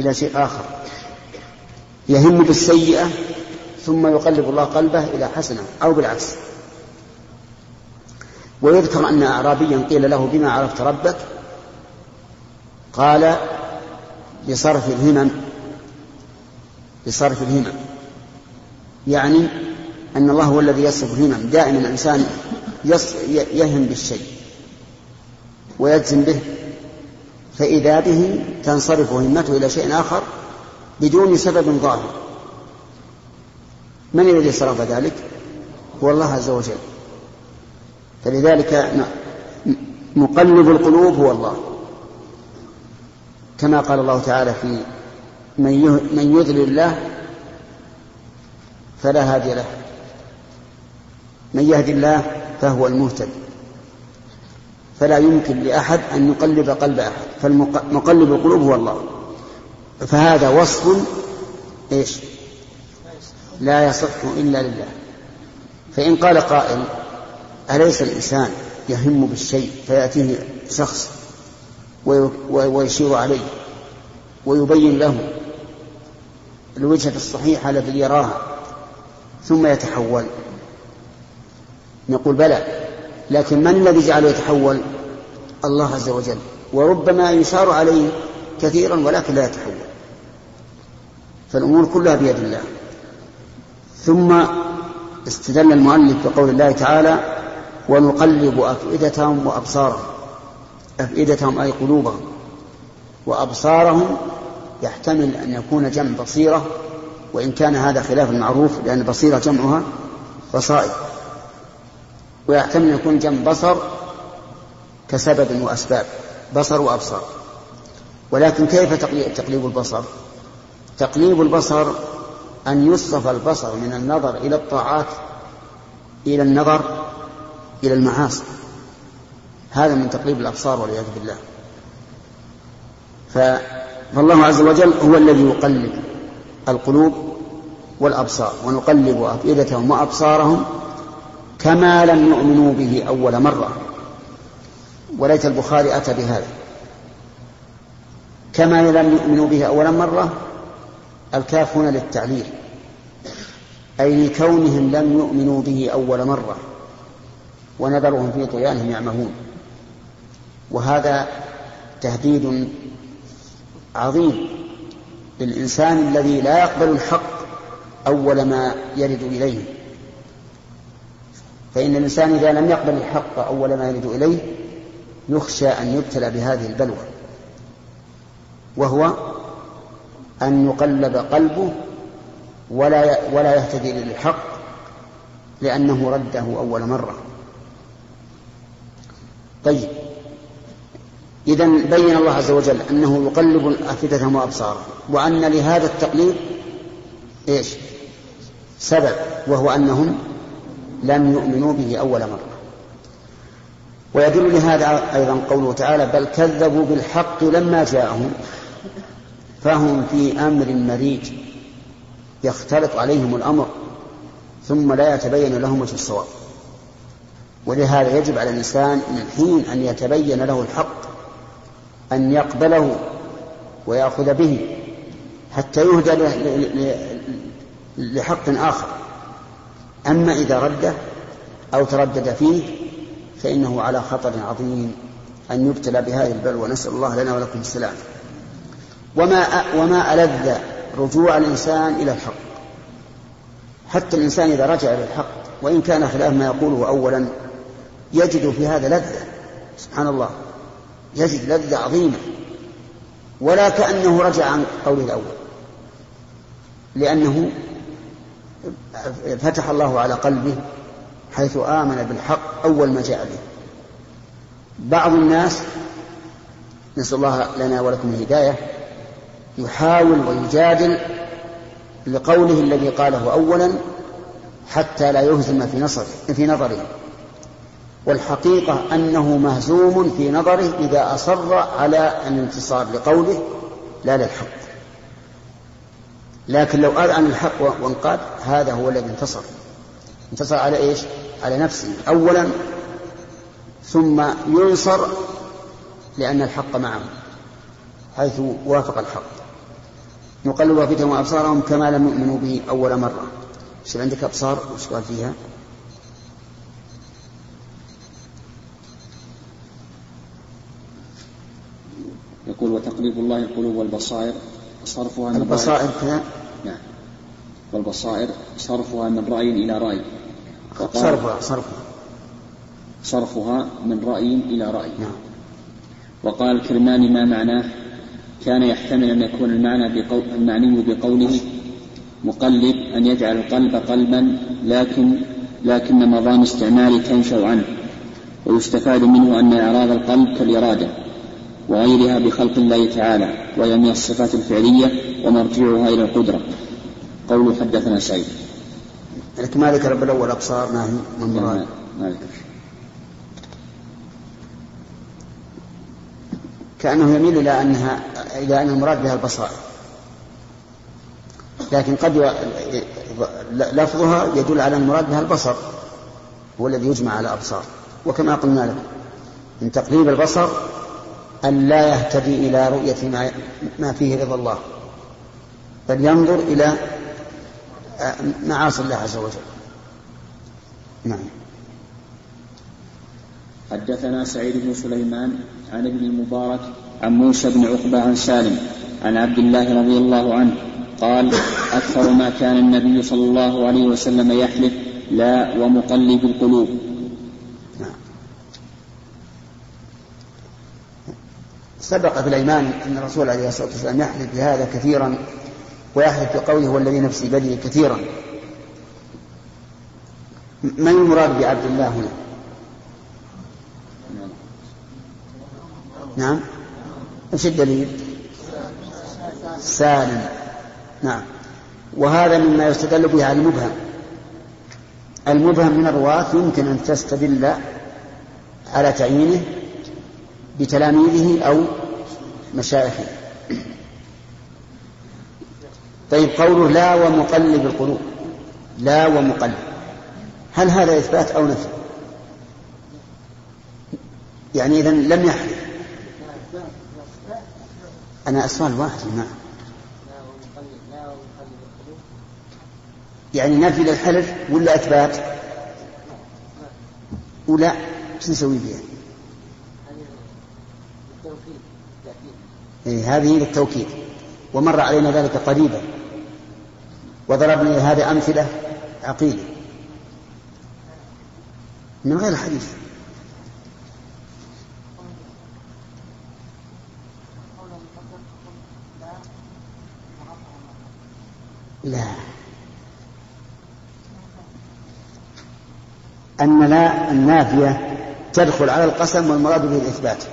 إلى شيء آخر. يهم بالسيئة ثم يقلب الله قلبه إلى حسنة أو بالعكس. ويذكر أن أعرابيا قيل له بما عرفت ربك؟ قال بصرف الهمم بصرف الهمم. يعني أن الله هو الذي يصرف الهمم. دائما الإنسان يهم بالشيء ويجزم به فإذا به تنصرف همته إلى شيء آخر بدون سبب ظاهر. من الذي صرف ذلك؟ هو الله عز وجل. فلذلك مقلب القلوب هو الله. كما قال الله تعالى في من يذل الله فلا هادي له. من يهدي الله فهو المهتد فلا يمكن لأحد أن يقلب قلب أحد فمقلب القلوب هو الله. فهذا وصف إيش؟ لا يصح إلا لله. فإن قال قائل أليس الإنسان يهم بالشيء فيأتيه شخص ويشير عليه ويبين له الوجهة الصحيحة التي يراها ثم يتحول؟ نقول بلى لكن من الذي جعله يتحول؟ الله عز وجل وربما يشار عليه كثيرا ولكن لا يتحول. فالأمور كلها بيد الله. ثم استدل المؤلف بقول الله تعالى ونقلب أفئدتهم وأبصارهم. أفئدتهم أي قلوبهم. وأبصارهم يحتمل أن يكون جمع بصيرة وإن كان هذا خلاف المعروف لأن بصيرة جمعها بصائر ويحتمل أن يكون جمع بصر كسبب وأسباب بصر وأبصار. ولكن كيف تقليب البصر؟ تقليب البصر أن يصرف البصر من النظر إلى الطاعات إلى النظر إلى المعاصي. هذا من تقليب الأبصار والعياذ بالله. فالله عز وجل هو الذي يقلب القلوب والأبصار ونقلب أفئدتهم وأبصارهم كما لم يؤمنوا به أول مرة. وليت البخاري أتى بهذا. كما لم يؤمنوا به أول مرة الكاف هنا للتعليل. أي لكونهم لم يؤمنوا به أول مرة ونذرهم في طغيانهم يعمهون. وهذا تهديد عظيم للإنسان الذي لا يقبل الحق أول ما يرد إليه. فإن الإنسان إذا لم يقبل الحق أول ما يرد إليه يخشى أن يبتلى بهذه البلوى وهو أن يقلب قلبه ولا ولا يهتدي للحق لأنه رده أول مرة. طيب إذا بين الله عز وجل أنه يقلب أفئدتهم وأبصارهم وأن لهذا التقليد إيش؟ سبب وهو أنهم لم يؤمنوا به أول مرة. ويدل لهذا أيضا قوله تعالى بل كذبوا بالحق لما جاءهم فهم في أمر مريج يختلط عليهم الأمر ثم لا يتبين لهم وجه الصواب. ولهذا يجب على الإنسان من حين أن يتبين له الحق أن يقبله ويأخذ به حتى يهدى لحق آخر. أما إذا رده أو تردد فيه فإنه على خطر عظيم أن يبتلى بهذه البلوى. نسأل الله لنا ولكم السلام. وما وما ألذ رجوع الإنسان إلى الحق. حتى الإنسان إذا رجع إلى الحق وإن كان خلاف ما يقوله أولا يجد في هذا لذة. سبحان الله. يجد لذة عظيمة. ولا كأنه رجع عن قوله الأول. لأنه فتح الله على قلبه حيث آمن بالحق أول ما جاء به. بعض الناس نسأل الله لنا ولكم الهداية يحاول ويجادل لقوله الذي قاله أولا حتى لا يهزم في نصره في نظره. والحقيقة أنه مهزوم في نظره إذا أصر على الانتصار لقوله لا للحق. لكن لو أذعن الحق وانقاد هذا هو الذي انتصر. انتصر على إيش؟ على نفسه أولا ثم ينصر لأن الحق معه حيث وافق الحق. نقلب أفئدتهم وأبصارهم كما لم يؤمنوا به أول مرة. إيش عندك أبصار وش قال فيها؟ يقول وتقليب الله القلوب والبصائر صرفها من البصائر كذا؟ نعم. والبصائر صرفها من رأي إلى رأي. صرفها صرفها. صرفها من رأي إلى رأي. نعم. وقال الكرماني ما معناه؟ كان يحتمل أن يكون المعنى بقول المعني بقوله مقلب أن يجعل القلب قلبا لكن لكن مضام استعمال تنشأ عنه. ويستفاد منه أن إعراض القلب كالإرادة وغيرها بخلق الله تعالى وهي من الصفات الفعلية ومرجعها إلى القدرة. قول حدثنا سعيد. لكن ما ذكر بالأول أبصار ما هي من مراد ما ذكر كأنه يميل إلى أنها إلى أن المراد بها البصائر. لكن قد لفظها يدل على المراد بها البصر هو الذي يجمع على أبصار. وكما قلنا لكم من تقليب البصر أن لا يهتدي إلى رؤية ما, ما فيه رضا الله بل ينظر إلى معاصي الله عز وجل. نعم. حدثنا سعيد بن سليمان عن ابن المبارك عن موسى بن عقبة عن سالم عن عبد الله رضي الله عنه قال أكثر ما كان النبي صلى الله عليه وسلم يحلف لا ومقلب القلوب. نعم. سبق في الأيمان أن الرسول عليه الصلاة والسلام يحلف بهذا كثيرا. ويحلف بقوله والذي نفسي بيده كثيرا. من المراد بعبد الله هنا؟ نعم. إيش الدليل؟ سالم. نعم. وهذا مما يستدل به على المبهم. المبهم من الرواة يمكن أن تستدل على تعيينه بتلاميذه أو مشايخه. طيب قوله لا ومقلب القلوب. لا ومقلب. هل هذا إثبات أو نفي؟ يعني إذا لم يحلف أنا السؤال واحد نعم يعني نفي للحلف ولا إثبات؟ ولا شو نسوي فيها؟ إيه هذه للتوكيد. ومر علينا ذلك قريبا. وضربنا هذه أمثلة عقيلة من غير حديث. لا. أن لا النافية تدخل على القسم والمراد به الإثبات.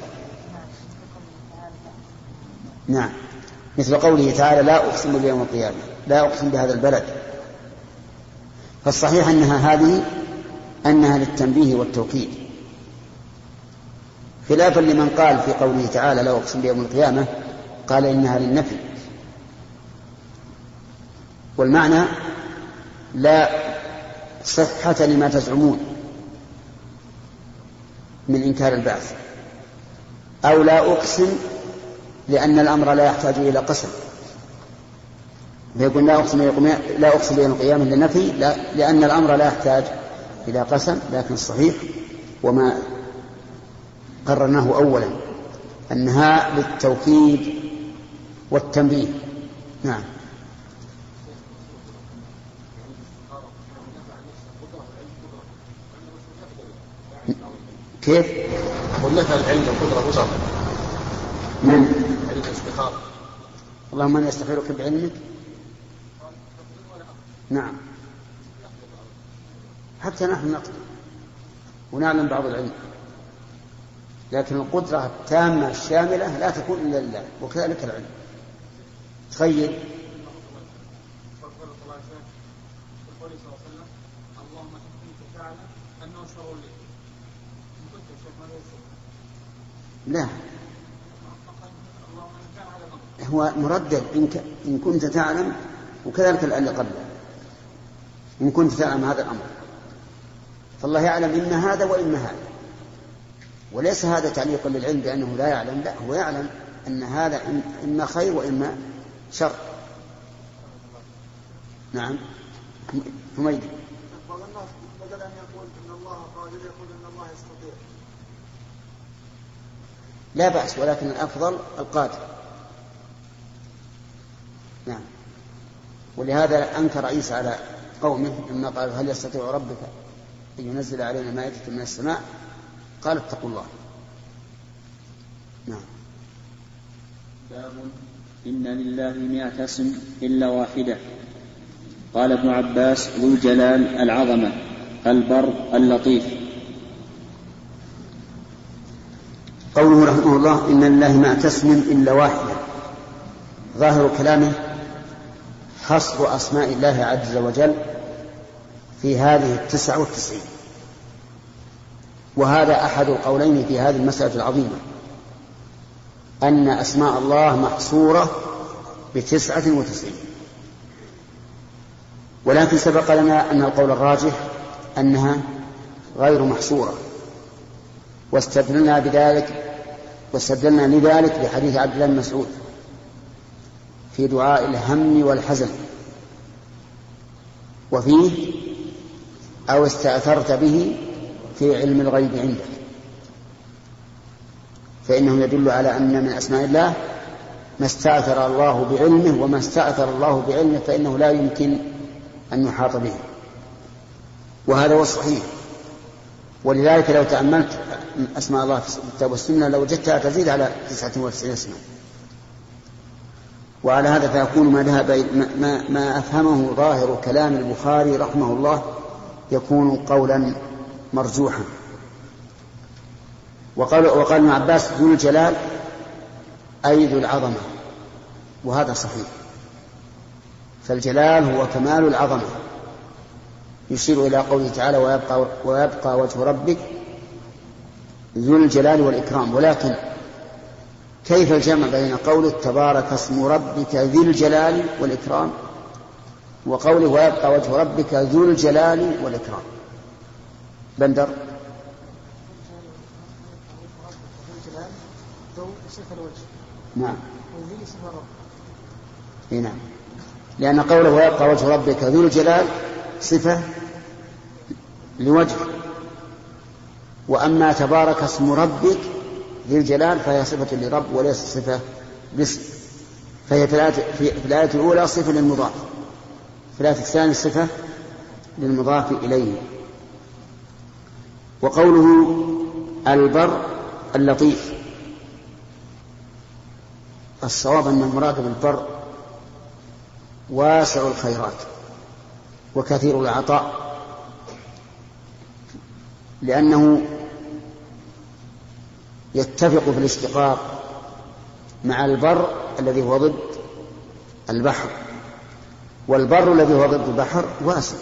نعم. مثل قوله تعالى لا أقسم بيوم القيامة لا أقسم بهذا البلد. فالصحيح أنها هذه أنها للتنبيه والتوكيد. خلافا لمن قال في قوله تعالى لا أقسم بيوم القيامة قال إنها للنفي. والمعنى لا صحة لما تزعمون من إنكار البعث. أو لا أقسم لأن الأمر لا يحتاج إلى قسم فيقول لا أقسم لا أقسم بيوم القيامة للنفي لا لأن الأمر لا يحتاج إلى قسم لكن الصحيح وما قررناه أولا أنها للتوكيد والتنبيه نعم كيف؟ ونفى العلم والقدرة وزر من؟ الاستخارة. اللهم أنا أستخيرك بعلمك. نعم. حتى نحن نقدر ونعلم بعض العلم. لكن القدرة التامة الشاملة لا تكون إلا لله وكذلك العلم. تخيل. لا. هو مردد إن كنت تعلم وكذلك اللي قبله إن كنت تعلم هذا الأمر. فالله يعلم إما هذا وإما هذا. وليس هذا تعليق للعلم بأنه لا يعلم لا هو يعلم أن هذا إما خير وإما شر. نعم. حميد. بعض الناس بدل أن يقول إن الله قادر يقول إن الله يستطيع. لا بأس ولكن الأفضل القادر. نعم. ولهذا أنكر عيسى على قومه لما قال هل يستطيع ربك أن ينزل علينا مائدة من السماء؟ قال اتقوا الله. نعم. باب إن لله مئة اسم إلا واحدة. قال ابن عباس ذو الجلال العظمة البر اللطيف. قوله رحمه الله إن لله ما تسم إلا واحدة. ظاهر كلامه حصر أسماء الله عز وجل في هذه التسعة والتسعين. وهذا أحد القولين في هذه المسألة العظيمة أن أسماء الله محصورة بتسعة وتسعين. ولكن سبق لنا أن القول الراجح أنها غير محصورة واستدلنا بذلك واستدلنا لذلك بحديث عبد الله بن مسعود. في دعاء الهم والحزن. وفيه أو استأثرت به في علم الغيب عندك. فإنه يدل على أن من أسماء الله ما استأثر الله بعلمه وما استأثر الله بعلمه فإنه لا يمكن أن يحاط به. وهذا هو الصحيح. ولذلك لو تأملت أسماء الله في الكتاب والسنة لوجدتها تزيد على تسعة وتسعين اسما وعلى هذا فيكون ما ذهب ما, ما أفهمه ظاهر كلام البخاري رحمه الله يكون قولا مرجوحا. وقال وقال ابن عباس ذو الجلال أي ذو العظمة وهذا صحيح. فالجلال هو كمال العظمة. يشير إلى قوله تعالى ويبقى, ويبقى وجه ربك ذو الجلال والإكرام. ولكن كيف الجمع بين قوله تبارك اسم ربك ذي الجلال والإكرام وقوله ويبقى وجه ربك ذو الجلال والإكرام؟ بندر. نعم. إي نعم. لأن قوله ويبقى وجه ربك ذو الجلال صفة لوجه. وأما تبارك اسم ربك ذي الجلال فهي صفة لرب وليس صفة باسم فهي في الآية الأولى صفة للمضاف. في الآية الثانية صفة للمضاف إليه. وقوله البر اللطيف. الصواب أن المراد بالبر واسع الخيرات وكثير العطاء. لأنه يتفق في الاشتقاق مع البر الذي هو ضد البحر والبر الذي هو ضد البحر واسع.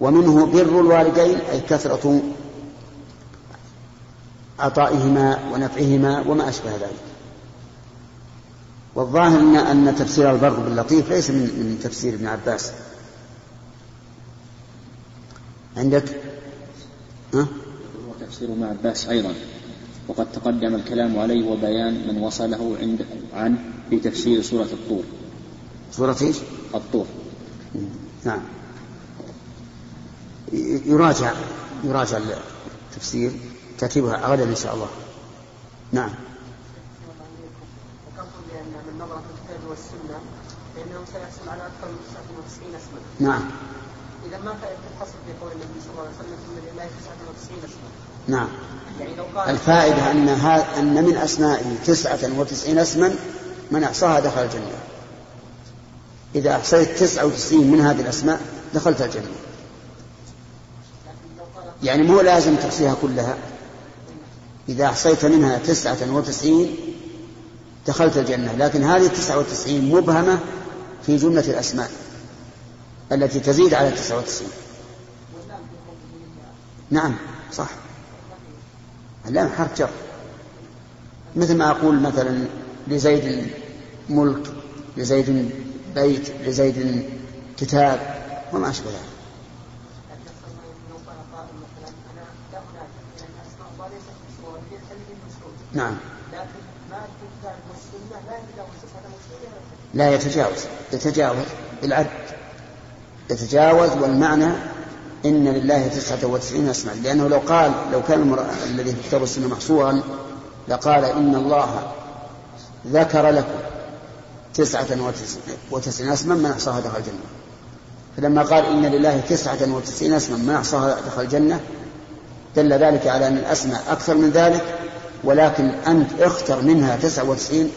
ومنه بر الوالدين أي كثرة عطائهما ونفعهما وما أشبه ذلك. والظاهر أن أن تفسير البر باللطيف ليس من من تفسير ابن عباس. عندك؟ ها؟ تفسير ابن عباس أيضا. وقد تقدم الكلام عليه وبيان من وصله عند عنه في تفسير سورة الطور سورة إيش؟ الطور نعم يراجع يراجع التفسير ترتيبها غدا إن شاء الله نعم والسنة فإنه سيحصل على أكثر من 99 اسما. نعم. إذا ما فائدة الحصر في قول النبي صلى الله عليه وسلم ثم لله 99 اسما. نعم. يعني الفائدة أن أن من أسمائه 99 اسما من أحصاها دخل الجنة. إذا أحصيت 99 من هذه الأسماء دخلت الجنة. يعني مو لازم تحصيها كلها إذا أحصيت منها تسعة وتسعين دخلت الجنة لكن هذه التسعة وتسعين مبهمة في جملة الأسماء التي تزيد على التسعة وتسعين نعم صح اللام حرف جر. مثل ما أقول مثلا لزيد ملك لزيد بيت لزيد كتاب وما أشبه ذلك. نعم. لا يتجاوز. يتجاوز بالعد. يتجاوز والمعنى إن لله تسعة وتسعين اسما لأنه لو قال لو كان. الذي في كتاب السنة محصورا لقال إن الله ذكر لكم تسعة وتسعين اسما من أحصاها دخل الجنة. فلما قال إن لله تسعة وتسعين اسما من أحصاها دخل الجنة دل ذلك على أن الأسماء أكثر من ذلك ولكن أنت اختر منها تسعة وتسعين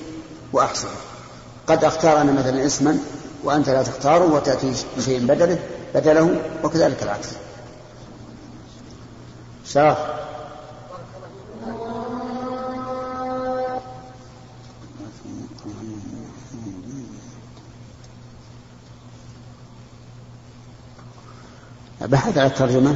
وأحصها قد أختار أنا مثلا اسما وأنت لا تختاره وتأتي بشيء بدله. بدله وكذلك العكس. شرف. بحث على الترجمة.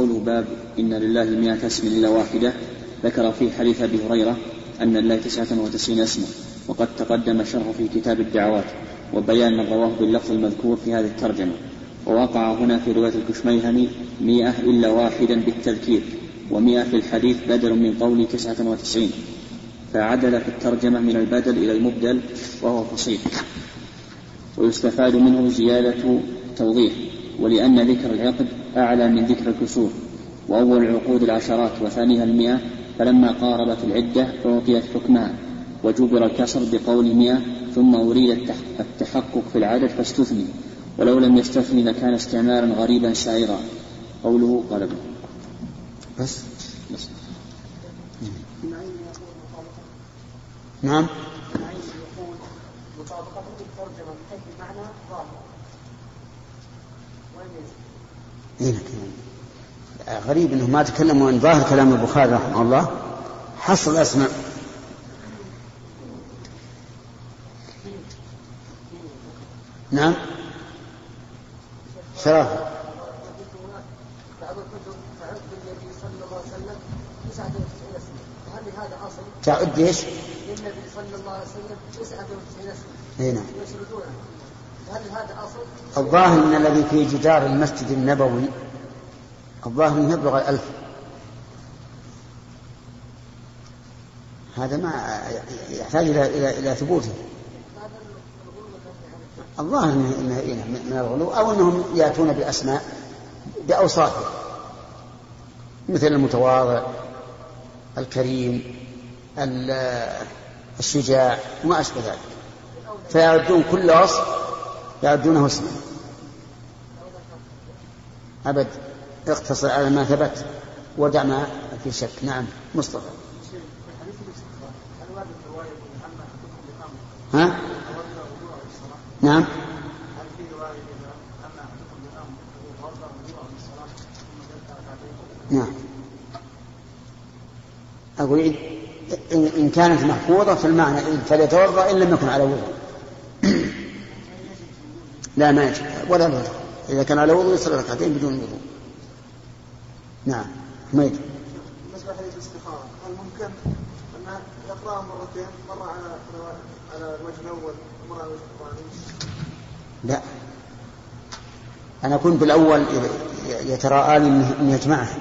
قوله باب إن لله مئة اسم إلا واحدة ذكر في حديث أبي هريرة أن لله تسعة وتسعين اسما وقد تقدم الشرح في كتاب الدعوات وبيان من رواه باللفظ المذكور في هذه الترجمة ووقع هنا في رواية الكشميهني مئة إلا واحدا بالتذكير ومئة في الحديث بدل من قول تسعة وتسعين فعدل في الترجمة من البدل إلى المبدل وهو فصيح. ويستفاد منه زيادة توضيح. ولأن ذكر العقد أعلى من ذكر الكسور وأول العقود العشرات وثانيها المئة فلما قاربت العدة أعطيت حكمها وجبر الكسر بقول مئة ثم أريد التحقق في العدد فاستثني ولو لم يستثني لكان استعمالا غريبا سائغا قوله غلبه بس بس. نعم مطابقة الترجمة من حيث المعنى ظاهرة إيه غريب إنه ما تكلموا عن ظاهر كلام البخاري رحمه الله حصر الاسماء نعم شرافه تعد إيش؟ للنبي صلى الله عليه وسلم 99 اسما. اي نعم. هل هذا أصل؟ الظاهر إن الذي في جدار المسجد النبوي الظاهر إنه يبلغ الألف. هذا ما يحتاج إلى إلى إلى ثبوته. الظاهر انه من الغلو أو إنهم يأتون بأسماء باوصافه مثل المتواضع الكريم الشجاع وما أشبه ذلك فيعدون كل وصف يعدونه اسما أبد اقتصر على ما ثبت ودع ما في شك. نعم مصطفى. ها؟ نعم. نعم. أقول إن كانت محفوظة في المعنى فليتوضأ إن لم يكن على وضوء لا ما يجب. ولا الوضوء إذا كان على وضوء يصلي ركعتين بدون وضوء. نعم حميد بالنسبة لحديث الاستخارة هل ممكن أن يقرأها مرتين مرة على على الوجه الأول ومرة على الوجه الثاني؟ لا. أنا كنت بالأول يتراءى لي أن يجمعها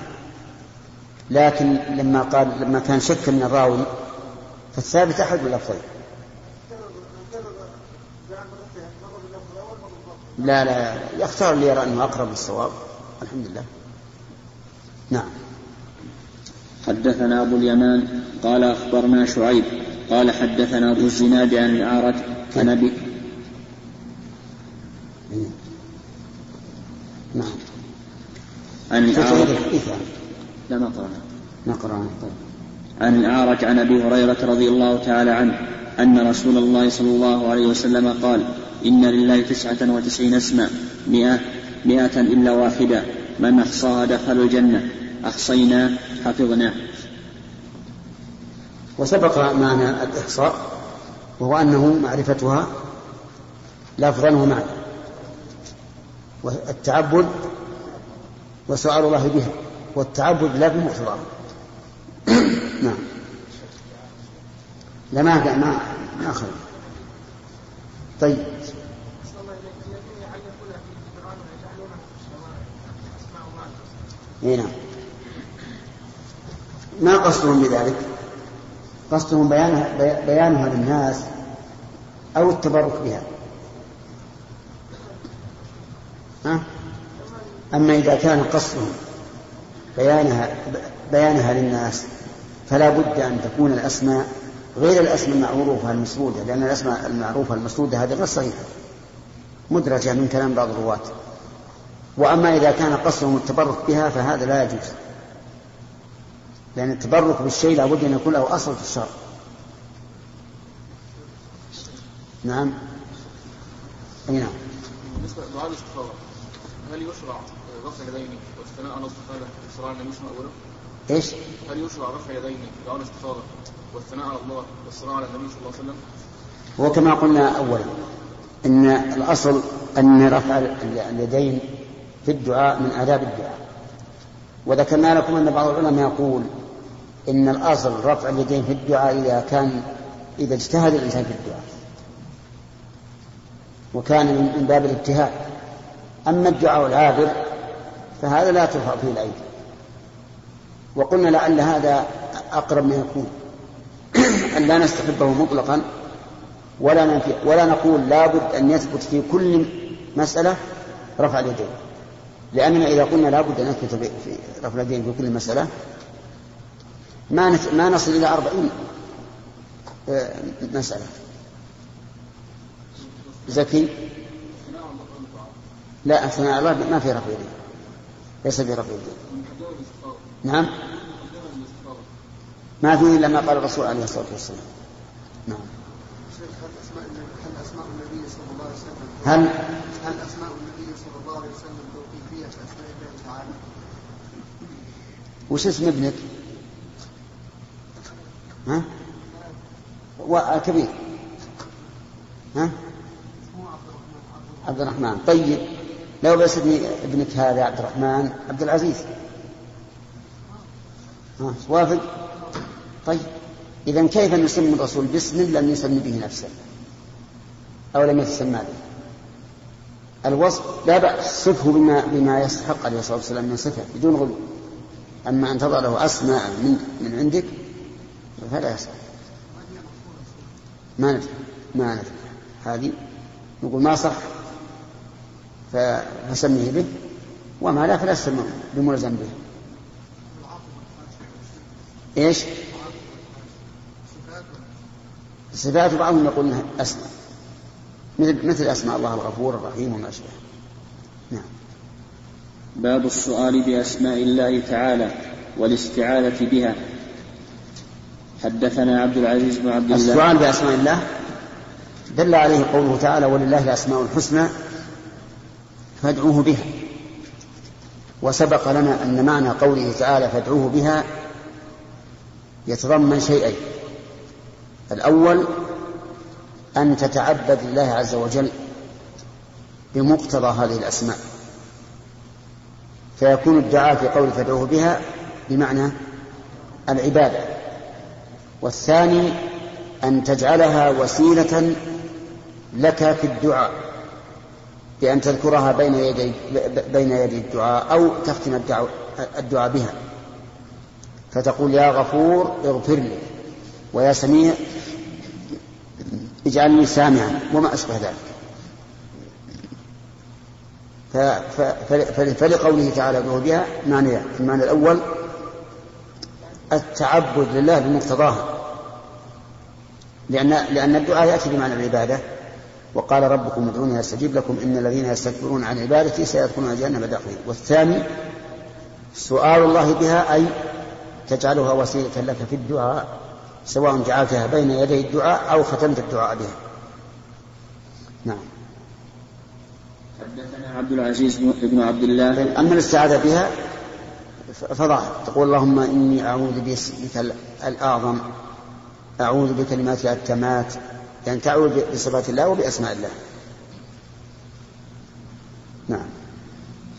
لكن لما قال لما كان شك من الراوي فالثابت أحد اللفظين لا لا يختار اللي يرى أنه أقرب للصواب. الحمد لله. نعم. حدثنا أبو اليمان قال أخبرنا شعيب قال حدثنا أبو الزناد عن الأعرج عن أبي نعم. عن الأعرج لا ما قرأنا. ما قرأنا. طيب عن الأعرج عن أبي هريرة رضي الله تعالى عنه أن رسول الله صلى الله عليه وسلم قال إن لله تسعة وتسعين اسما مئة مئة إلا واحدة. من أحصاها دخل الجنة. أحصينا حفظناه وسبق معنى الإحصاء وهو أنه معرفتها لفظا ومعنى والتعبد وسؤال الله بها والتعبد لا بمقتضاه نعم. لا ما ما ما أخذ. طيب. إي نعم. ما قصدهم بذلك؟ قصدهم بيانها, بيانها للناس أو التبرك بها. ها؟ أما إذا كان قصدهم بيانها بيانها للناس فلا بد أن تكون الأسماء غير الأسماء المعروفة المسرودة لأن الأسماء المعروفة المسرودة هذه غير صحيحة. مدرجة من كلام بعض الرواة. وأما إذا كان قصدهم التبرك بها فهذا لا يجوز. لأن التبرك بالشيء لابد أن يكون له أصل في الشرع. نعم. أي نعم. بالنسبة هل يشرع الاستخارة والصلاة على النبي صلى الله عليه وسلم؟ إيش؟ هل يشرع رفع اليدين دعاء الاستخارة والثناء على الله والصلاة على النبي صلى الله عليه وسلم؟ هو كما قلنا أولا أن الأصل أن رفع اليدين في الدعاء من آداب الدعاء وذكرنا لكم أن بعض العلماء يقول إن الأصل رفع اليدين في الدعاء إذا كان إذا اجتهد الإنسان في الدعاء وكان من باب الاجتهاد أما الدعاء العابر فهذا لا ترفع فيه الأيدي وقلنا لعل هذا أقرب ما يكون. أن لا نستحبه مطلقا ولا ننفي ولا نقول لابد أن يثبت في كل مسألة رفع اليدين. لأننا إذا قلنا لابد أن نثبت في رفع اليدين في كل مسألة ما ما نصل إلى أربعين آه، مسألة. زكي؟ لا الثناء الله ما في رفع يدين ليس في رفع يدين نعم؟ ما فيه إلا ما قال الرسول عليه الصلاة والسلام نعم هل أسماء النبي صلى الله عليه وسلم هل هل أسماء النبي صلى الله عليه وسلم توقيفية كأسماء الله تعالى؟ وش اسم ابنك؟ ها؟ وكبير ها؟ عبد الرحمن طيب لو بس ابنك هذا عبد الرحمن عبد العزيز ها وافق طيب. إذا كيف نسمي الرسول؟ باسم لم يسمي به نفسه. أو لم يتسمى به. الوصف لا بأس. صفه بما بما يستحق عليه الصلاة والسلام من صفة بدون غلو. أما أن تضع له أسماء من من عندك فلا يصح. ما ندري. ما ندري. هذه نقول ما صح فسميه به. وما لا فلا تسمى بملزم به. إيش؟ صفات بعضهم يقول انها أسماء. مثل أسماء الله الغفور الرحيم وما أشبه. نعم. باب السؤال بأسماء الله تعالى والاستعاذة بها. حدثنا عبد العزيز بن عبد الله. السؤال بأسماء الله. دل عليه قوله تعالى ولله الأسماء الحسنى فادعوه بها. وسبق لنا أن معنى قوله تعالى فادعوه بها يتضمن شيئين. الأول أن تتعبد لله عز وجل بمقتضى هذه الأسماء. فيكون الدعاء في قول فادعوه بها بمعنى العبادة. والثاني أن تجعلها وسيلة لك في الدعاء بأن تذكرها بين يدي بين يدي الدعاء أو تختم الدعاء, بها. فتقول يا غفور اغفر لي. ويا سميع اجعلني سامعا وما أشبه ذلك. فلقوله تعالى بها معنى المعنى الأول التعبد لله بمقتضاها. لأن لأن الدعاء يأتي بمعنى العبادة. وقال ربكم ادعوني أستجيب لكم إن الذين يستكبرون عن عبادتي سيدخلون جهنم داخلين. والثاني سؤال الله بها أي تجعلها وسيلة لك في الدعاء. سواء جعلتها بين يدي الدعاء أو ختمت الدعاء بها. نعم. حدثنا عبد العزيز بن عبد الله. أما الاستعاذة بها فظاهر. تقول اللهم إني أعوذ باسمك الأعظم أعوذ بكلمات التامات يعني تعود بصفات الله وبأسماء الله. نعم.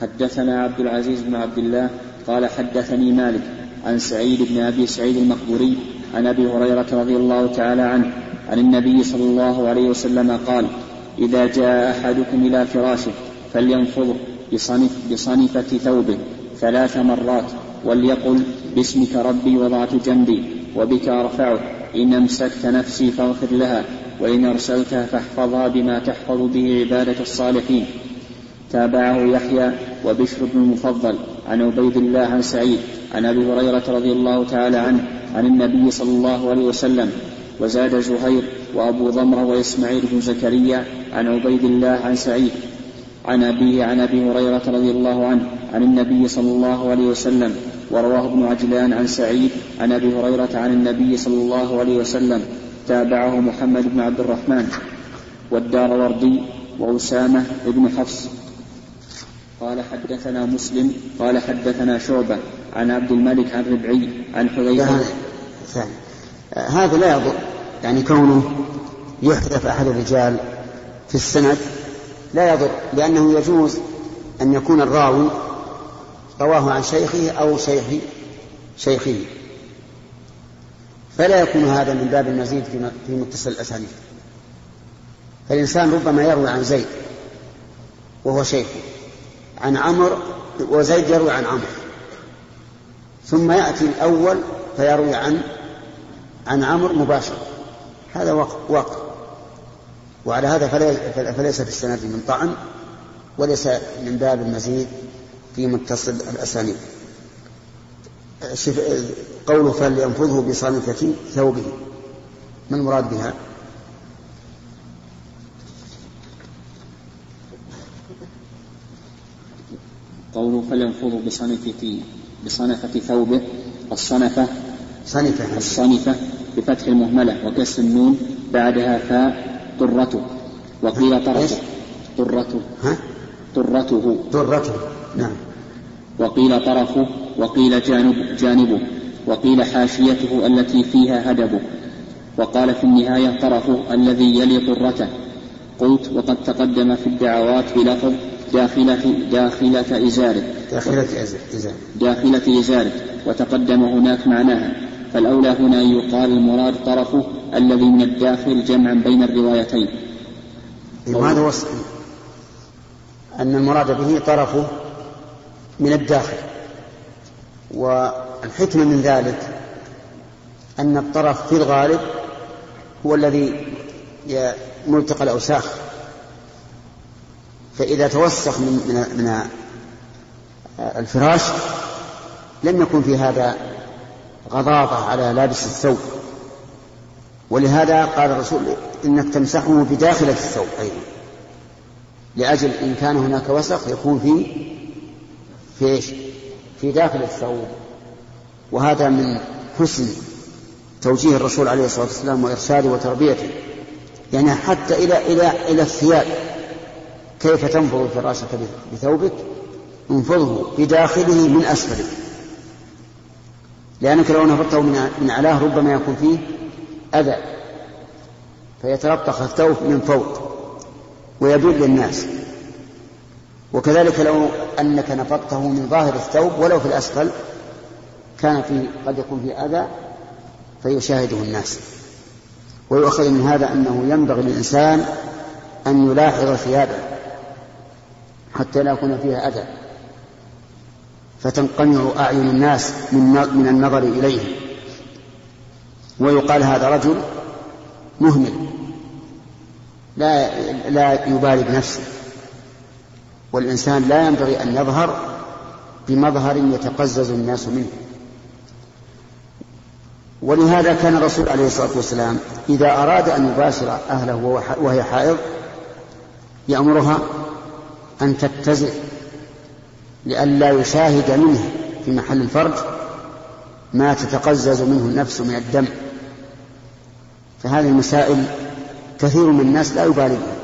حدثنا عبد العزيز بن عبد الله. قال حدثني مالك. عن سعيد بن أبي سعيد المقبوري عن أبي هريرة رضي الله تعالى عنه عن النبي صلى الله عليه وسلم قال إذا جاء أحدكم إلى فراشه فلينفضه بصنف بصنفة ثوبه ثلاث مرات وليقل باسمك ربي وضعت جنبي وبك أرفعه إن أمسكت نفسي فاغفر لها وإن أرسلتها فاحفظها بما تحفظ به عبادة الصالحين. تابعه يحيى وبشر بن المفضل عن عبيد الله عن سعيد عن أبي هريرة رضي الله تعالى عنه عن النبي صلى الله عليه وسلم وزاد زهير وأبو ضمرة وإسماعيل بن زكريا عن عبيد الله عن سعيد عن ابيه عن أبي هريرة رضي الله عنه عن النبي صلى الله عليه وسلم ورواه ابن عجلان عن سعيد عن أبي هريرة عن النبي صلى الله عليه وسلم تابعه محمد بن عبد الرحمن والدار وردي وأسامة بن حفص. قال حدثنا مسلم قال حدثنا شعبة عن عبد الملك عن ربعي عن حذيفة. هذا لا يضر. يعني كونه يحذف أحد الرجال في السند لا يضر لأنه يجوز أن يكون الراوي رواه عن شيخه أو شيخ شيخه. فلا يكون هذا من باب المزيد في متصل الأسانيد. فالإنسان ربما يروي عن زيد وهو شيخه. عن عمرو وزيد يروي عن عمرو. ثم يأتي الأول فيروي عن عن عمرو مباشرة. هذا وقع وعلى هذا فليس في السند من طعن وليس من باب المزيد في متصل الأسانيد. قوله فلينفضه بصنفة ثوبه. ما المراد بها؟ قوله فلينفض بصنفة بصنفة ثوبه الصنفة صنفة الصنفة بفتح المهملة وكسر النون بعدها فاء طرته. وقيل طرفه طرته. ها؟ طرته. طرته. نعم. وقيل طرفه وقيل جانب جانبه. وقيل حاشيته التي فيها هدبه. وقال في النهاية طرفه الذي يلي طرته. قلت وقد تقدم في الدعوات بلفظ داخلة داخلة إزاره. داخلة إزاره. داخلة إزاره. وتقدم هناك معناها. فالأولى هنا أن يقال المراد طرفه الذي من الداخل جمعا بين الروايتين. وهذا وصف أن المراد به طرفه من الداخل. والحكمة من ذلك أن الطرف في الغالب هو الذي ملتقى الأوساخ. فإذا توسخ من من من الفراش لم يكن في هذا غضاضة على لابس الثوب. ولهذا قال الرسول إنك تمسحه بداخلة الثوب أيضا. لأجل إن كان هناك وسخ يكون في في إيش؟ في داخل الثوب. وهذا من حسن توجيه الرسول عليه الصلاة والسلام وإرشاده وتربيته. يعني حتى إلى إلى إلى الثياب. كيف تنفض فراشك بثوبك؟ انفضه بداخله من أسفله. لأنك لو نفضته من أعلاه ربما يكون فيه أذى. فيتلطخ الثوب من فوق ويدل للناس. وكذلك لو أنك نفضته من ظاهر الثوب ولو في الأسفل كان في قد يكون في أذى فيشاهده الناس. ويؤخذ من هذا أنه ينبغي للإنسان أن يلاحظ ثيابه. حتى لا يكون فيها أذى. فتنقمع أعين الناس من من النظر إليه. ويقال هذا رجل مهمل. لا لا يبالي بنفسه. والإنسان لا ينبغي أن يظهر بمظهر يتقزز الناس منه. ولهذا كان الرسول عليه الصلاة والسلام إذا أراد أن يباشر أهله وهي حائض يأمرها أن تتزع لئلا يشاهد منه في محل الفرج ما تتقزز منه النفس من الدم. فهذه المسائل كثير من الناس لا يبالي بها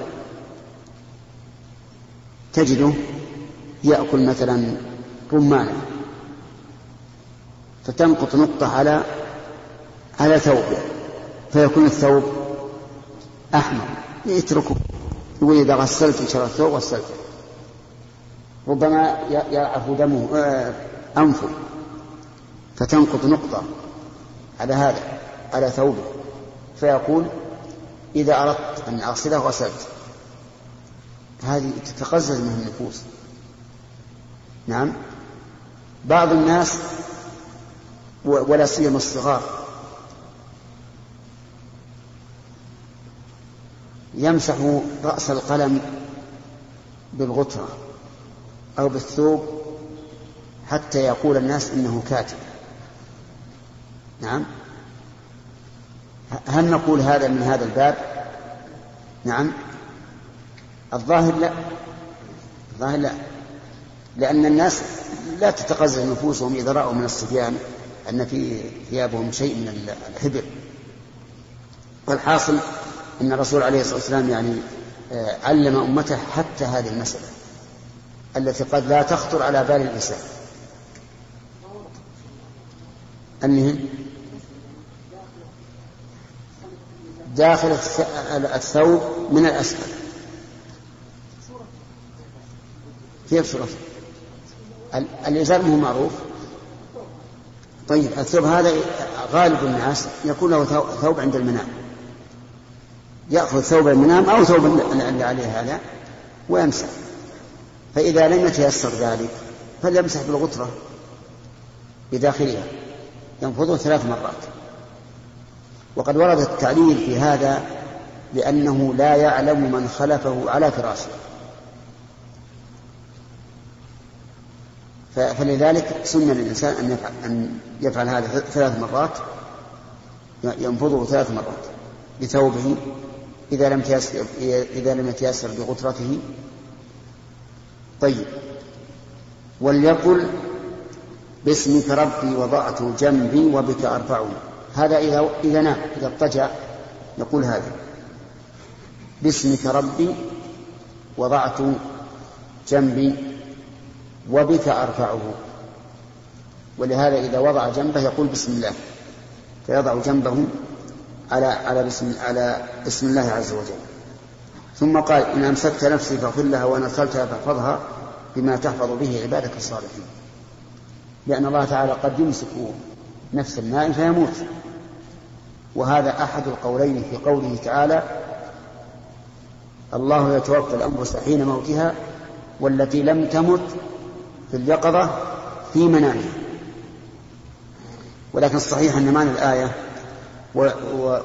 تجده يأكل مثلا رمانة فتنقط نقطة على على ثوبه فيكون الثوب أحمر يتركه يقول إذا غسلت إن شاء الله الثوب غسلته. ربما يعفو دمه آه، أنفه. فتنقط نقطة على هذا على ثوبه. فيقول إذا أردت أن أغسله غسلت. هذه تتقزز منه النفوس. نعم. بعض الناس ولا سيما الصغار يمسح رأس القلم بالغترة. أو بالثوب حتى يقول الناس إنه كاتب. نعم. هل نقول هذا من هذا الباب؟ نعم. الظاهر لا. الظاهر لا. لأن الناس لا تتقزز نفوسهم إذا رأوا من الصبيان أن في ثيابهم شيء من الحبر. والحاصل أن الرسول عليه الصلاة والسلام يعني آه، علم أمته حتى هذه المسألة. التي قد لا تخطر على بال الإنسان. أنه داخل الثوب من الأسفل. كيف صورته الإزار مو معروف؟ طيب الثوب هذا غالب الناس يكون له ثوب عند المنام. يأخذ ثوب المنام أو ثوب اللي عليه هذا ويمسح. فإذا لم يتيسر ذلك فليمسح بالغترة بداخلها ينفضه ثلاث مرات. وقد ورد التعليل في هذا لأنه لا يعلم من خلفه على فراشه فلذلك سن للإنسان أن يفعل, أن يفعل هذا ثلاث مرات ينفضه ثلاث مرات بثوبه إذا لم إذا لم يتيسر بغترته طيب. وليقل باسمك ربي وضعت جنبي وبك أرفعه هذا إذا إذا نام إذا اضطجع يقول هذا. باسمك ربي وضعت جنبي وبك أرفعه ولهذا إذا وضع جنبه يقول بسم الله. فيضع جنبه على على بسم على اسم الله عز وجل. ثم قال إن أمسكت نفسي فاغفر لها وإن أرسلتها فاحفظها بما تحفظ به عبادك الصالحين. لأن الله تعالى قد يمسك نفس النائم فيموت. وهذا أحد القولين في قوله تعالى الله يتوفى الأنفس حين موتها والتي لم تمت في اليقظة في منامها. ولكن الصحيح أن معنى الآية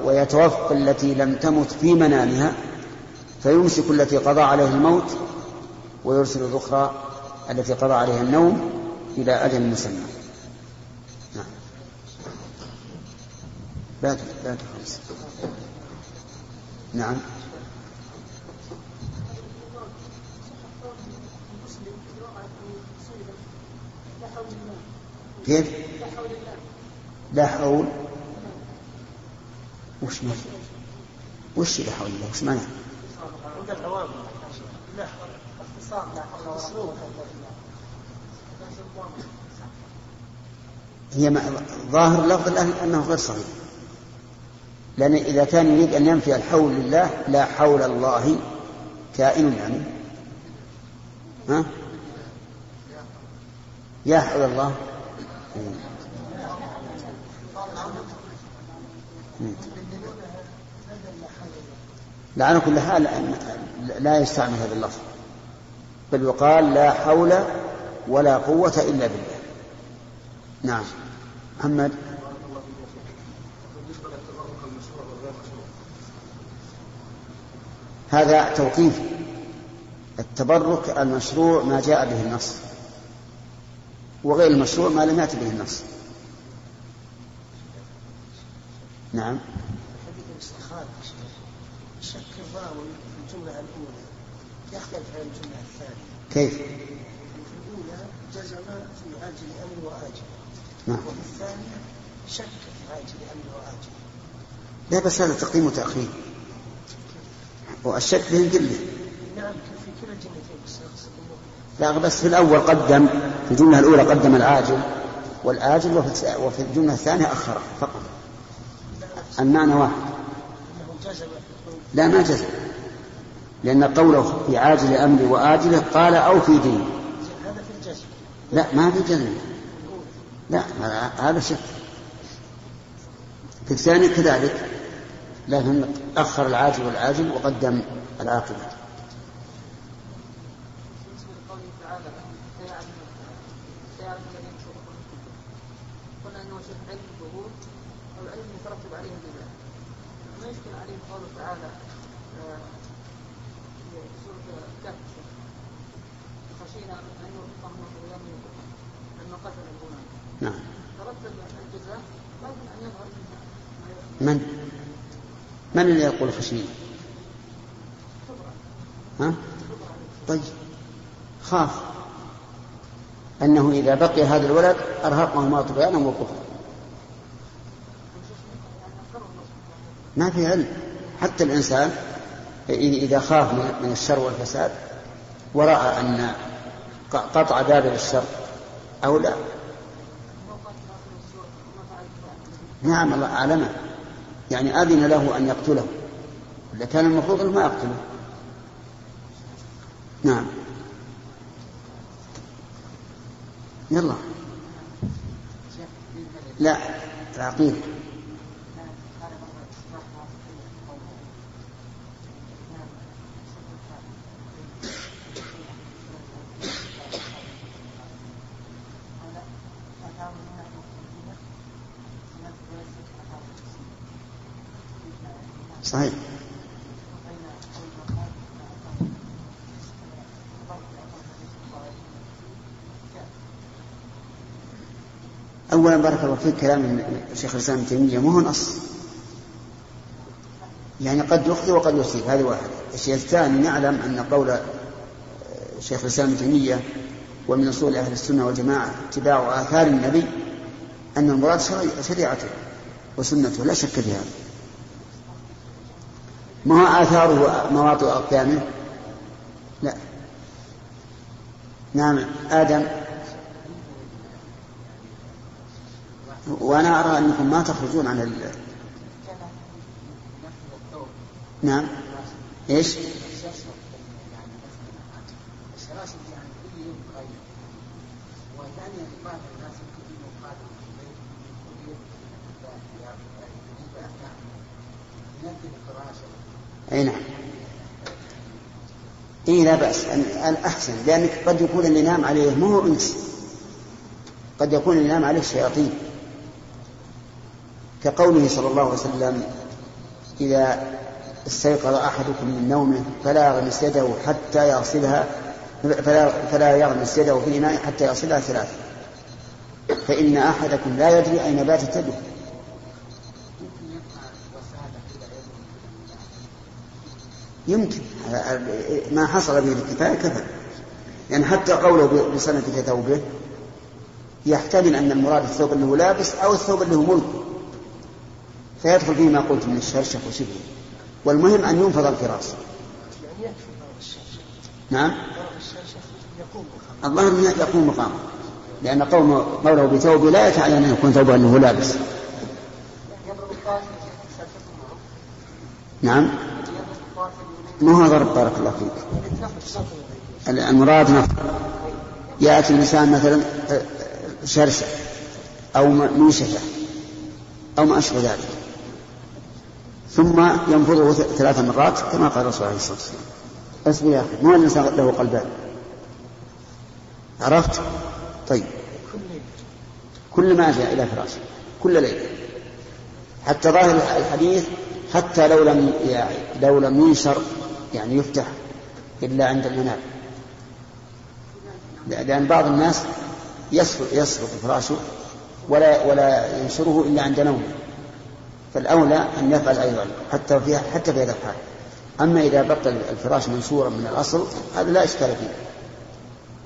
ويتوفى التي لم تمت في منامها فيمسك التي قضى عليها الموت ويرسل الأخرى التي قضى عليها النوم إلى أجل مسمى نعم لا لا تخلص نعم كيف؟ لا حول وش معنى؟ وش لا حول الله وش معنى؟ عند العوام لا اختصار لا حول ولا قوه هي ظاهر لفظ انه غير صحيح لأن اذا كان يريد ان ينفي الحول لله لا حول الله كائن يعني ها يا حول الله لا على كل حال لا يستعمل هذا اللفظ. بل يقال لا حول ولا قوة إلا بالله. نعم. محمد. هذا توقيف التبرك المشروع ما جاء به النص. وغير المشروع ما لم يأتي به النص. نعم. في الجملة الأولى. يختلف عن الجملة الثانية. كيف؟ في الأولى جزم في عاجل أمر وآجل. نعم. وفي الثانية شك في عاجل أمر وآجل. لا بس هذا تقديم وتأخير. والشك بهم كله. نعم في كلا الجملتين بس لا بس في الأول قدم في الجملة الأولى قدم العاجل والآجل وفي الجملة الثانية أخر فقط. المعنى واحد. لا ما جزم. لأن قوله في عاجل أمري وآجله قال أو في دين. لا ما في جزم. لا هذا شك. في الثاني كذلك. لكن أخر العاجل والعاجل وقدم العاقبة. قلنا انه شيخ علم الظهور أو العلم يترتب عليه الجزاء ما يشكل عليه قوله تعالى آه، في سورة الكهف خشينا أن يوفقهم الله انه قتل الغلام. نعم. ترتب الجزاء لكن أن يظهر من؟ من اللي يقول خشينا؟ ها؟ طيب. خاف. أنه إذا بقي هذا الولد أرهقهما طغيانا وكفرا ما في علم. حتى الإنسان إذا خاف من الشر والفساد ورأى أن قطع باب الشر أولى نعم الله أعلمه. يعني أذن له أن يقتله. لكان المفروض أنه ما يقتله. نعم. يلا. لا العقيدة أولا بارك الله فيك كلام الشيخ الإسلام ابن تيمية مو هو نص يعني قد يخطئ وقد يصيب هذه واحد. الشيء الثاني نعلم أن قول شيخ الإسلام ابن تيمية ومن أصول أهل السنة والجماعة اتباع آثار النبي أن المراد شريعته وسنته لا شك في هذا. ما هو آثاره مواطئ أقدامه لا. نعم آدم وأنا أرى أنكم ما تخرجون عن ال... نعم. إيش؟ أي نعم. إيه لا بأس. الأحسن لأنك قد يكون اللي نام عليه مو أنس قد يكون اللي نام عليه شياطين كقوله صلى الله عليه وسلم إذا استيقظ أحدكم من نومه فلا يغمس يده حتى يغسلها فلا, فلا يغمس يده في الإناء حتى يغسلها ثلاثة فإن أحدكم لا يدري أين باتت يده. يمكن. ما حصل به الكفاية كفى. يعني حتى قوله بسنة ثوبه يحتمل أن المراد الثوب اللي هو لابس أو الثوب اللي هو ملك. فيدخل فيه ما قلت من الشرشف وشبهه والمهم أن ينفض الفراش. نعم؟ الظاهر أنه يقوم مقامه. لأن قول قوله بثوبه لا يتعني أن يكون ثوبه أنه لابس. نعم؟ ما هو ضرب بارك الله فيك. المراد نفض يأتي الإنسان مثلا آه، شرشة أو منشفة أو ما أشبه ذلك. ثم ينفضه ثلاث مرات كما قال الرسول عليه الصلاة والسلام اصبر يا أخي مو الإنسان له قلبان. عرفت؟ طيب. كل ما جاء إلى فراشه. كل ليلة. حتى ظاهر الحديث حتى لو لم يعني لو لم ينشر يعني يفتح إلا عند المنام. لأن بعض الناس يسقط فراشه ولا ولا ينشره إلا عند نومه. فالأولى أن يفعل أيضا حتى في حتى في هذا الحال. أما إذا بقي الفراش منصورا من الأصل هذا لا إشكال فيه.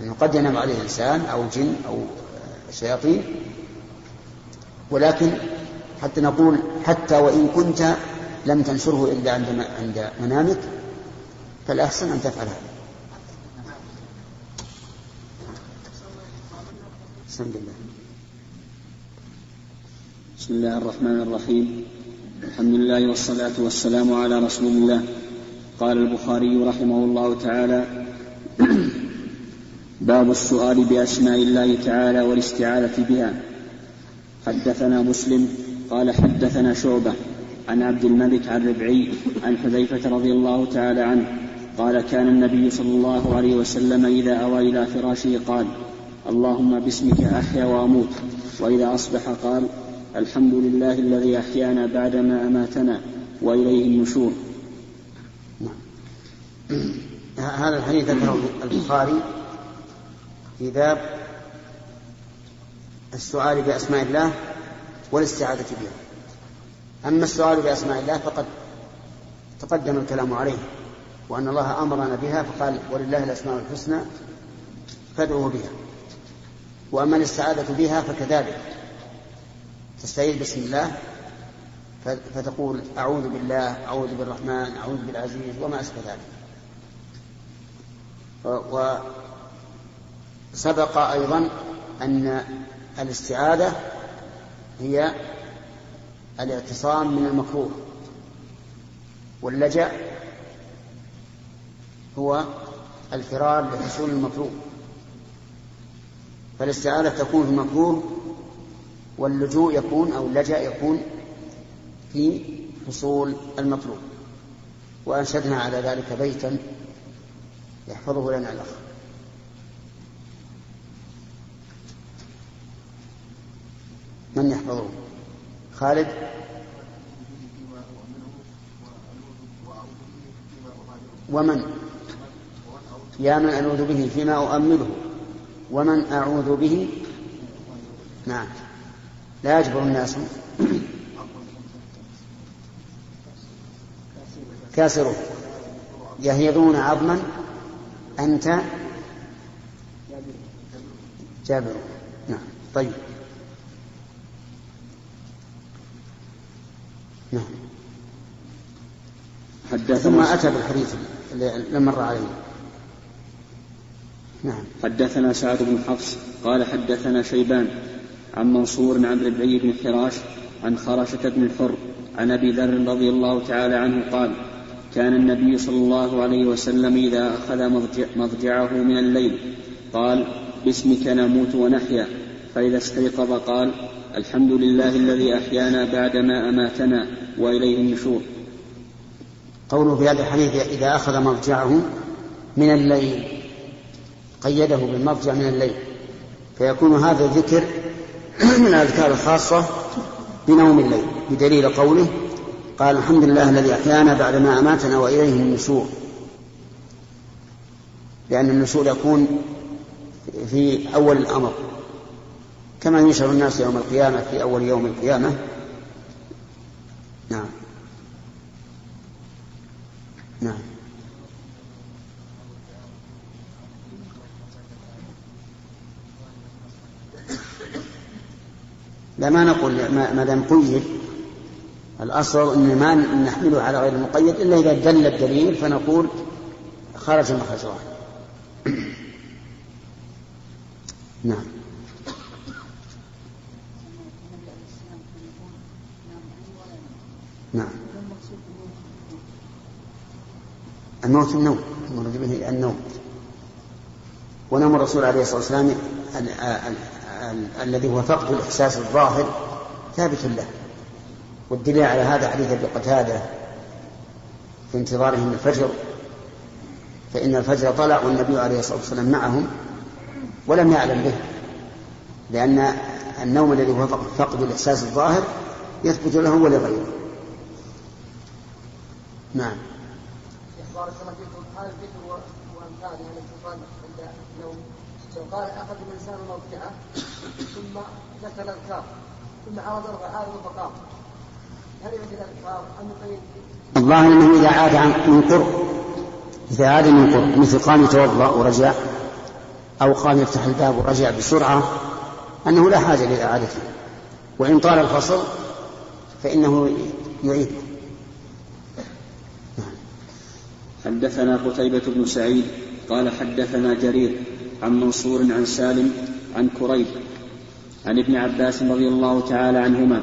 لأنه قد ينام عليه إنسان أو جن أو شياطين. ولكن حتى نقول حتى وإن كنت لم تنشره إلا عند عند منامك فالأحسن أن تفعل هذا. بسم الله بسم الله الرحمن الرحيم. الحمد لله والصلاة والسلام على رسول الله. قال البخاري رحمه الله تعالى باب السؤال بأسماء الله تعالى والاستعاذة بها. حدثنا مسلم قال حدثنا شعبة عن عبد الملك عن ربعي عن حذيفة رضي الله تعالى عنه قال كان النبي صلى الله عليه وسلم إذا أوى إلى فراشه قال اللهم باسمك أحيا وأموت. وإذا أصبح قال الحمد لله الذي أحيانا بعدما أماتنا وإليه النشور. هذا الحديث ذكره البخاري في باب السؤال بأسماء الله والاستعاذة بها أما السؤال بأسماء الله فقد تقدم الكلام عليه وأن الله أمرنا بها فقال ولله الأسماء الحسنى فادعوه بها وأما الاستعاذة بها فكذلك. تستعيذ بسم الله فتقول أعوذ بالله أعوذ بالرحمن أعوذ بالعزيز وما أشبه ذلك. وسبق أيضا أن الاستعاذة هي الاعتصام من المكروه. واللجأ هو الفرار لحصول المطلوب فالاستعاذة تكون في المكروه واللجوء يكون أو اللجأ يكون في حصول المطلوب. وأنشدنا على ذلك بيتا يحفظه لنا الأخ. من يحفظه؟ خالد؟ ومن؟ يا من ألوذ به فيما أؤمله ومن أعوذ به؟ نعم. لا يجبر الناس. كاسره يهيضون عظما. أنت جابر. نعم. طيب. نعم. ثم أتى بالحديث اللي مر عليه. نعم. حدثنا سعد بن حفص قال حدثنا شيبان عن منصور عن ربعي بن حراش عن خرشة بن الحر عن أبي ذر رضي الله تعالى عنه قال كان النبي صلى الله عليه وسلم إذا أخذ مضجعه من الليل قال باسمك نموت ونحيا. فإذا استيقظ قال الحمد لله الذي أحيانا بعدما أماتنا وإليه النشور. قوله في هذا الحديث إذا أخذ مضجعه من الليل قيده بالمضجع من الليل. فيكون هذا الذكر من الأذكار الخاصة بنوم الليل بدليل قوله قال الحمد لله الذي أحيانا بعدما أماتنا وإليه النشور. لأن النشور يكون في أول الأمر. كما ينشر الناس يوم القيامة في أول يوم القيامة. نعم. نعم. لا ما نقول ما دام قيد. الأصل أن ما نحمله على غير المقيد إلا إذا دل الدليل فنقول خرج مخرج واحد نعم. نعم. الموت النوم المراد به النوم. ونوم الرسول عليه الصلاة والسلام الذي هو فقد الإحساس الظاهر ثابت له. والدليل على هذا حديث أبي قتادة في انتظارهم الفجر. فإن الفجر طلع والنبي عليه الصلاة والسلام معهم ولم يعلم به لأن النوم الذي هو فقد الإحساس الظاهر يثبت له ولغيره نعم. الله فيكم. هذا الذكر وامثاله من الشيطان عند النوم قال أخذ الإنسان موضعه ثم ذكر الاذكار ثم عرض هذا فقام هل يعد الاذكار أم يقيد الظاهر إنه إذا عاد من قرب إذا عاد من قرب مثل قام يتوضأ ورجع أو قام يفتح الباب ورجع بسرعة أنه لا حاجة لإعادته. وإن طال الفصل فإنه يعيد. حدثنا قتيبة بن سعيد قال حدثنا جرير عن منصور عن سالم عن كريب عن ابن عباس رضي الله تعالى عنهما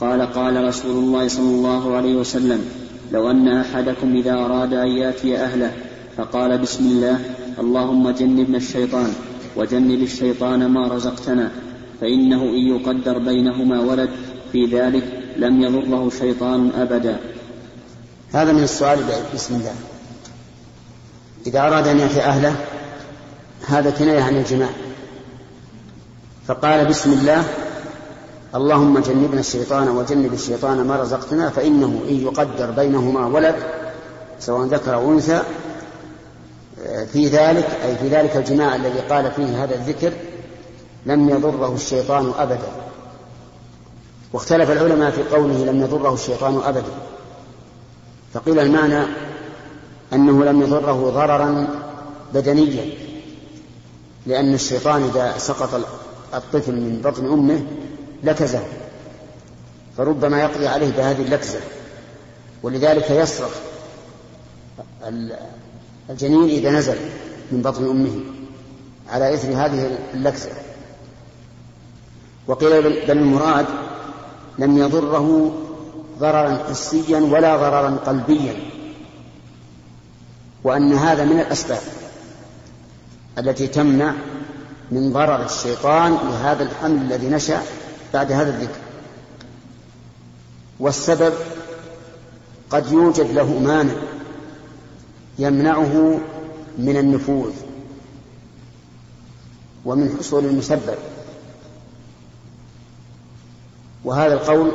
قال قال رسول الله صلى الله عليه وسلم لو أن أحدكم إذا أراد أن يأتي أهله فقال بسم الله اللهم جنبنا الشيطان وجنب الشيطان ما رزقتنا فإنه إن يقدر بينهما ولد في ذلك لم يضره شيطان أبدا. هذا من السؤال بسم الله. إذا أراد أن يأتي أهله هذا كناية عن الجماع. فقال بسم الله اللهم جنبنا الشيطان وجنب الشيطان ما رزقتنا فإنه إن يقدر بينهما ولد سواء ذكر أو أنثى في ذلك أي في ذلك الجماع الذي قال فيه هذا الذكر لم يضره الشيطان أبدا. واختلف العلماء في قوله لم يضره الشيطان أبدا. فقيل المعنى أنه لم يضره ضررا بدنيا. لأن الشيطان إذا سقط الطفل من بطن أمه لكزه فربما يقضي عليه بهذه اللكزة ولذلك يصرخ الجنين إذا نزل من بطن أمه على إثر هذه اللكزة. وقيل بل المراد لم يضره ضررا حسيا ولا ضررا قلبيا وأن هذا من الأسباب. التي تمنع من ضرر الشيطان لهذا الحمل الذي نشأ بعد هذا الذكر. والسبب قد يوجد له مانع يمنعه من النفوذ ومن حصول المسبب. وهذا القول